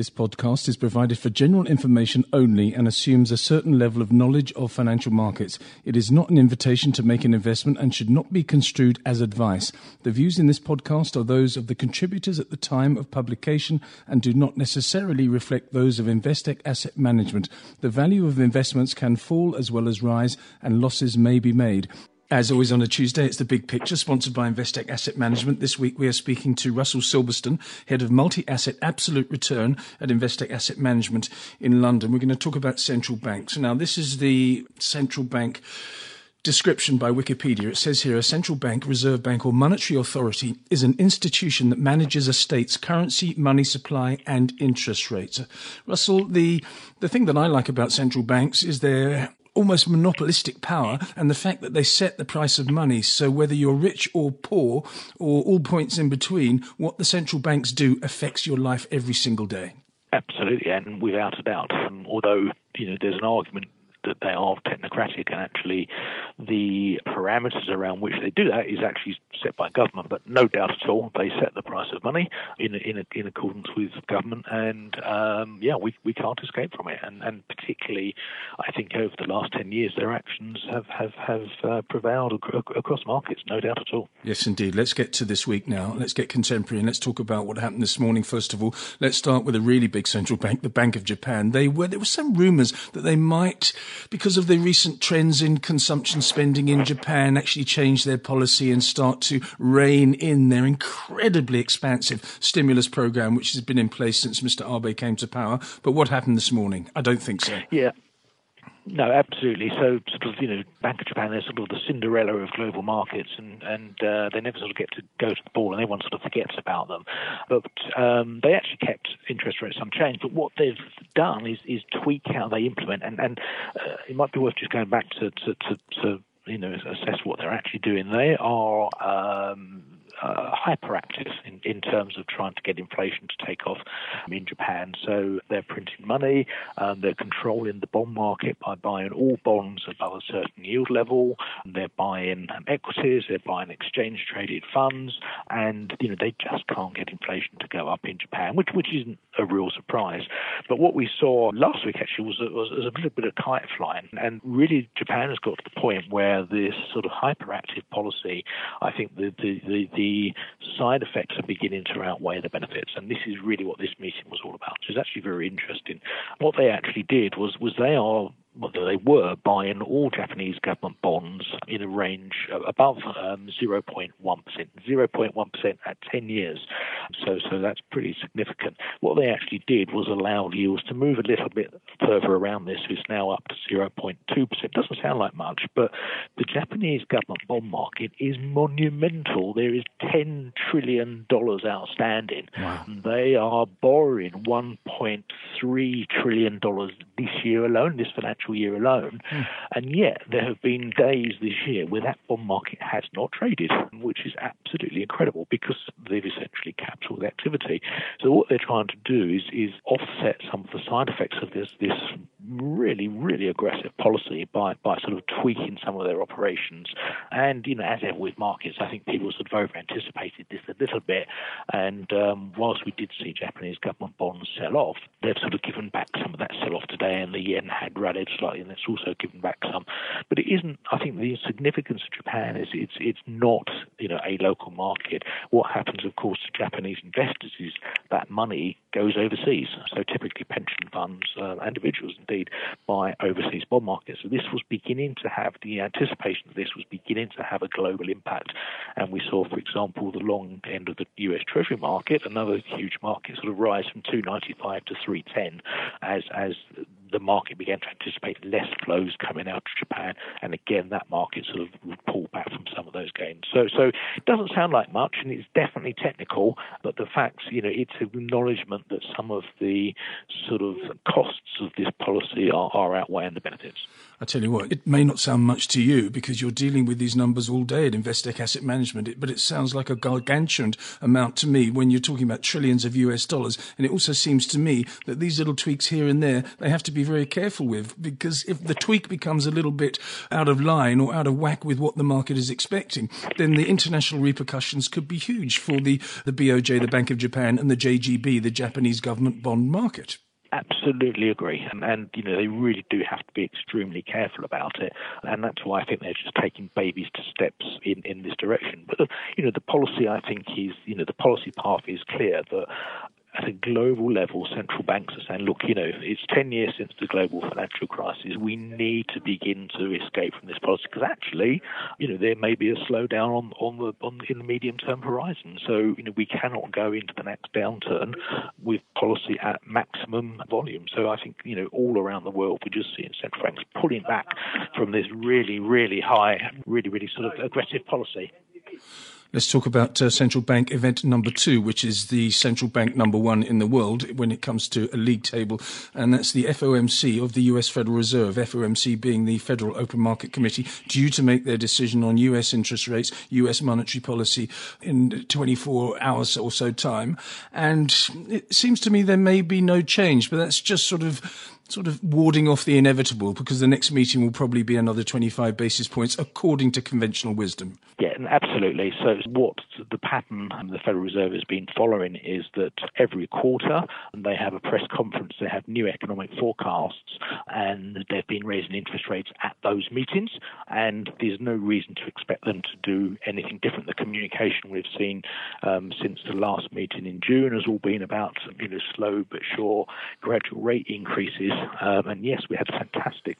This podcast is provided for general information only and assumes a certain level of knowledge of financial markets. It is not an invitation to make an investment and should not be construed as advice. The views in this podcast are those of the contributors at the time of publication and do not necessarily reflect those of Investec Asset Management. The value of investments can fall as well as rise and losses may be made. As always on a Tuesday, it's the big picture, sponsored by Investec Asset Management. This week we are speaking to Russell Silberston, head of multi-asset absolute return at Investec Asset Management in London. We're going to talk about central banks. Now, this is the central bank description by Wikipedia. It says here a central bank, reserve bank, or monetary authority is an institution that manages a state's currency, money supply, and interest rates. Russell, the the thing that I like about central banks is their almost monopolistic power and the fact that they set the price of money. So whether you're rich or poor or all points in between, what the central banks do affects your life every single day. Absolutely, and without a doubt. Um, although you know, there's an argument that they are technocratic and actually the parameters around which they do that is actually set by government. But no doubt at all, they set the price of money in in, in accordance with government, and um, yeah, we we can't escape from it. And and particularly, I think over the last ten years, their actions have have have uh, prevailed ac- across markets, no doubt at all. Yes, indeed. Let's get to this week now. Let's get contemporary and let's talk about what happened this morning. First of all, let's start with a really big central bank, the Bank of Japan. They were there were some rumours that they might because of the recent trends in consumption spending in Japan, actually change their policy and start to rein in their incredibly expansive stimulus program, which has been in place since Mr. Abe came to power. But what happened this morning? I don't think so. Yeah. No, absolutely. So, sort of, you know, Bank of Japan, they're sort of the Cinderella of global markets, and and uh, they never sort of get to go to the ball, and everyone sort of forgets about them. But um, they actually kept interest rates unchanged. But what they've done is is tweak how they implement, and and uh, it might be worth just going back to to, to, to you know assess what they're actually doing. They are um, uh, hyperactive in, in terms of trying to get inflation to take off in Japan. So they're printing money, um, they're controlling the bond market by buying all bonds above a certain yield level. They're buying equities, they're buying exchange traded funds, and you know they just can't get inflation to go up in Japan, which which isn't a real surprise. But what we saw last week actually was, was, was a little bit of kite flying, and really Japan has got to the point where this sort of hyperactive policy, I think the the, the, the the side effects are beginning to outweigh the benefits. And this is really what this meeting was all about. It's actually very interesting. What they actually did was was they are well, they were buying all Japanese government bonds in a range above um, 0.1%, 0.1% at 10 years. So, so that's pretty significant. What they actually did was allow yields to move a little bit further around this. It's now up to 0.2%. It Doesn't sound like much, but the Japanese government bond market is monumental. There is 10 trillion dollars outstanding. Wow. They are borrowing 1.3 trillion dollars this year alone, this financial financial year alone. Mm. And yet, there have been days this year where that bond market has not traded, which is absolutely incredible because they've essentially capped activity. So, what they're trying to do is, is offset some of the side effects of this, this really, really aggressive policy by, by sort of tweaking some of their operations. And, you know, as ever with markets, I think people sort of over anticipated this a little bit. And um, whilst we did see Japanese government bonds sell off, they've sort of given back some of that sell off today, and the yen had rallied slightly, and it's also given back some. But it isn't. I think the significance of Japan is it's it's not you know a local market. What happens, of course, to Japanese investors is that money goes overseas. So typically, pension funds, uh, individuals indeed, buy overseas bond markets. So this was beginning to have the anticipation of this was beginning to have a global impact, and we saw, for example, the long end of the U.S. Treasury market, another huge market, sort of rise from 295 to 310 as as the market began to anticipate less flows coming out of Japan, and again that market sort of pulled back from some of those gains. So, so it doesn't sound like much, and it's definitely technical, but the facts, you know, it's acknowledgement that some of the sort of costs of this policy are, are outweighing the benefits. I tell you what, it may not sound much to you because you're dealing with these numbers all day at Investec Asset Management, but it sounds like a gargantuan amount to me when you're talking about trillions of US dollars. And it also seems to me that these little tweaks here and there, they have to be be very careful with because if the tweak becomes a little bit out of line or out of whack with what the market is expecting, then the international repercussions could be huge for the, the BOJ, the Bank of Japan, and the JGB, the Japanese government bond market. Absolutely agree, and, and, you know they really do have to be extremely careful about it, and that's why I think they're just taking to steps in, in this direction. But you know the policy I think is you know the policy path is clear that at a global level, central banks are saying, look, you know, it's 10 years since the global financial crisis. We need to begin to escape from this policy because actually, you know, there may be a slowdown on, on the on in the medium term horizon. So, you know, we cannot go into the next downturn with policy at maximum volume. So I think, you know, all around the world, we're just seeing central banks pulling back from this really, really high, really, really sort of aggressive policy. Let's talk about uh, central bank event number two, which is the central bank number one in the world when it comes to a league table. And that's the FOMC of the US Federal Reserve, FOMC being the Federal Open Market Committee, due to make their decision on US interest rates, US monetary policy in 24 hours or so time. And it seems to me there may be no change, but that's just sort of sort of warding off the inevitable because the next meeting will probably be another 25 basis points according to conventional wisdom. Yeah, absolutely. So what the pattern the Federal Reserve has been following is that every quarter they have a press conference, they have new economic forecasts, and they've been raising interest rates at those meetings, and there's no reason to expect them to do anything different. The communication we've seen um, since the last meeting in June has all been about you know slow but sure gradual rate increases um, and yes, we had fantastic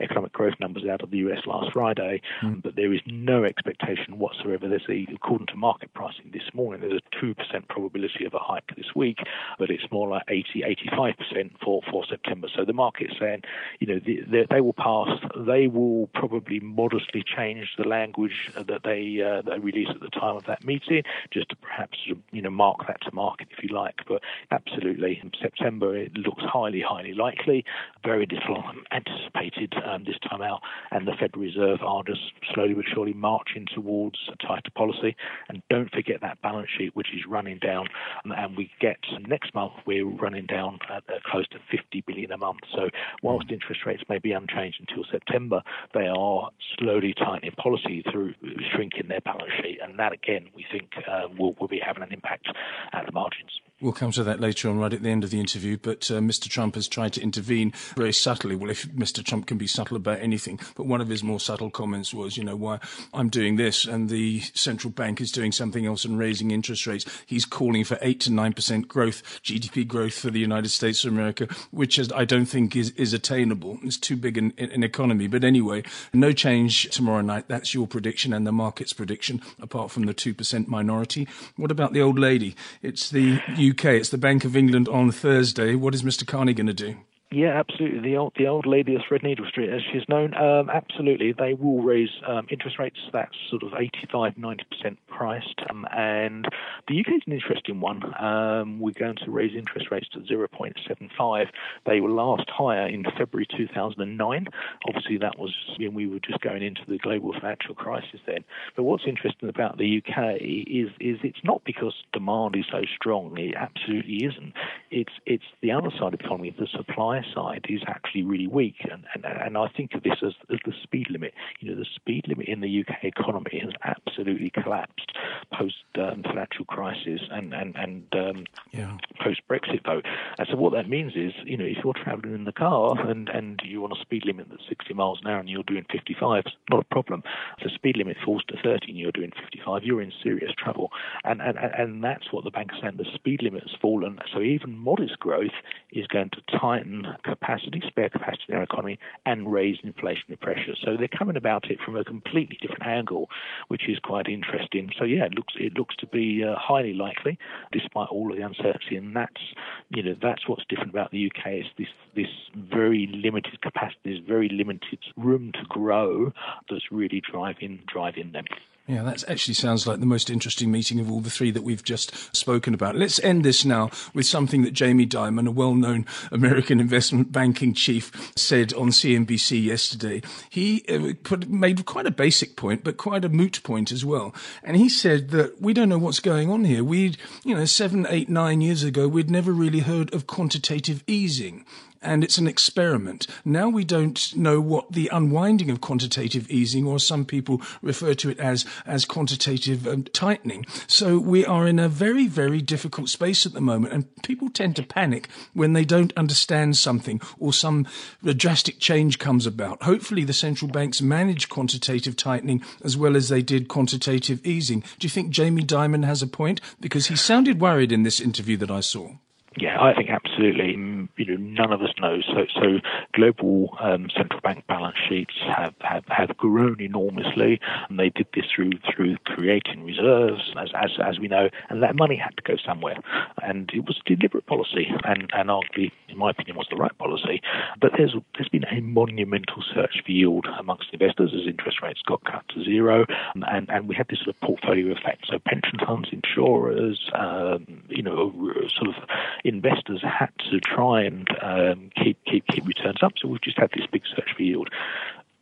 economic growth numbers out of the US last Friday, mm. but there is no expectation whatsoever. There's a, according to market pricing this morning, there's a 2% probability of a hike this week, but it's more like 80, 85% for, for September. So the market's saying, you know, the, the, they will pass, they will probably modestly change the language that they, uh, they release at the time of that meeting, just to perhaps, you know, mark that to market if you like. But absolutely, in September, it looks highly, highly likely very little anticipated um, this time out, and the Federal Reserve are just slowly but surely marching towards a tighter policy. And don't forget that balance sheet, which is running down, and we get next month we're running down at, at close to 50 billion a month. So whilst interest rates may be unchanged until September, they are slowly tightening policy through shrinking their balance sheet, and that again we think uh, will, will be having an impact at the margins. We'll come to that later on, right at the end of the interview. But uh, Mr. Trump has tried to intervene very subtly. Well, if Mr. Trump can be subtle about anything, but one of his more subtle comments was, you know, why I'm doing this and the central bank is doing something else and raising interest rates. He's calling for eight to nine percent growth, GDP growth for the United States of America, which is, I don't think is, is attainable. It's too big an, an economy. But anyway, no change tomorrow night. That's your prediction and the market's prediction, apart from the two percent minority. What about the old lady? It's the UK. It's the Bank of England on Thursday. What is Mr. Carney going to do? Yeah, absolutely. The old the old lady of Threadneedle Street, as she's known, um, absolutely. They will raise um, interest rates. That's sort of 85, 90 percent priced. Um, and the UK is an interesting one. Um, we're going to raise interest rates to 0.75. They were last higher in February 2009. Obviously, that was when we were just going into the global financial crisis then. But what's interesting about the UK is is it's not because demand is so strong. It absolutely isn't. It's it's the other side of the economy, the supply side is actually really weak. And, and, and I think of this as, as the speed limit. You know, the speed limit in the UK economy has absolutely collapsed post um, financial crisis and, and, and um, yeah. post Brexit vote. And so what that means is, you know, if you're traveling in the car and, and you want a speed limit that's 60 miles an hour and you're doing 55, it's not a problem. If the speed limit falls to 30 and you're doing 55, you're in serious trouble. And, and, and that's what the bank is saying. The speed limit has fallen. So even modest growth is going to tighten capacity, spare capacity in our economy, and raise inflationary pressure. So they're coming about it from a completely different angle, which is quite interesting. So yeah, it looks it looks to be uh, highly likely, despite all of the uncertainty, and that's you know that's what's different about the UK. Is this this very limited capacity, this very limited room to grow that's really driving driving them. Yeah, that actually sounds like the most interesting meeting of all the three that we've just spoken about. Let's end this now with something that Jamie Dimon, a well-known American investment banking chief, said on CNBC yesterday. He uh, put, made quite a basic point, but quite a moot point as well. And he said that we don't know what's going on here. We'd, you know, seven, eight, nine years ago, we'd never really heard of quantitative easing. And it's an experiment. Now we don't know what the unwinding of quantitative easing, or some people refer to it as, as quantitative um, tightening. So we are in a very, very difficult space at the moment, and people tend to panic when they don't understand something or some drastic change comes about. Hopefully, the central banks manage quantitative tightening as well as they did quantitative easing. Do you think Jamie Dimon has a point? Because he sounded worried in this interview that I saw. Yeah, I think absolutely. Mm, you know, none of us know. So, so global um, central bank balance sheets have, have, have grown enormously, and they did this through through creating reserves, as, as as we know, and that money had to go somewhere, and it was deliberate policy, and and arguably, in my opinion, was the right policy. But there's there's been a monumental search for yield amongst investors as interest rates got cut to zero, and and we had this sort of portfolio effect. So pension funds, insurers, um, you know, sort of investors had to try and um, keep keep keep returns up. So we've just had this big search for yield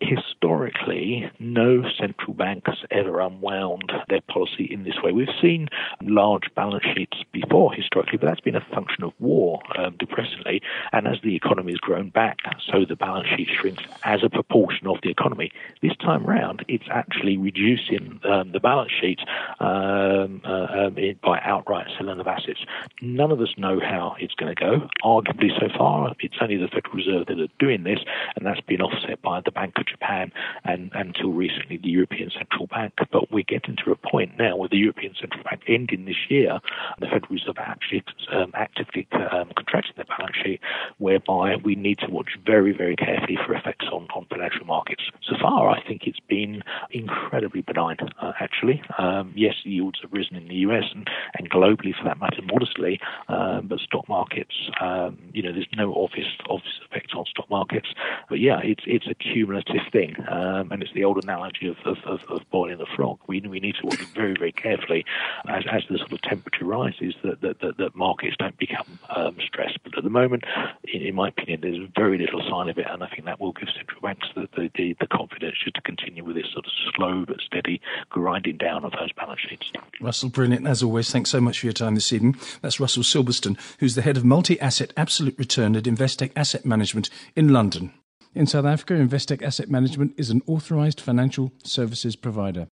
historically, no central bank has ever unwound their policy in this way. We've seen large balance sheets before historically, but that's been a function of war, um, depressingly. And as the economy has grown back, so the balance sheet shrinks as a proportion of the economy. This time round, it's actually reducing um, the balance sheet um, uh, um, by outright selling of assets. None of us know how it's going to go. Arguably, so far, it's only the Federal Reserve that are doing this, and that's been offset by the Bank of Japan, and until recently the European Central Bank. But we're getting to a point now with the European Central Bank ending this year, the Federal Reserve actually um, actively um, contracting their balance sheet, whereby we need to watch very, very carefully for effects on, on financial markets. So far, I think it's been incredibly benign, uh, actually. Um, yes, yields have risen in the US and, and globally for that matter modestly, um, but stock markets, um, you know, there's no obvious, obvious effects on stock markets. But yeah, it's, it's a cumulative this thing, um, and it's the old analogy of, of, of, of, boiling the frog. We, we need to watch very, very carefully as, as the sort of temperature rises that, that, that, that markets don't become um, stressed. But at the moment, in, in, my opinion, there's very little sign of it, and I think that will give central banks the, the, the, the confidence to continue with this sort of slow but steady grinding down of those balance sheets. Russell, brilliant as always. Thanks so much for your time this evening. That's Russell Silberston, who's the head of multi-asset absolute return at Investec Asset Management in London. In South Africa, Investec Asset Management is an authorized financial services provider.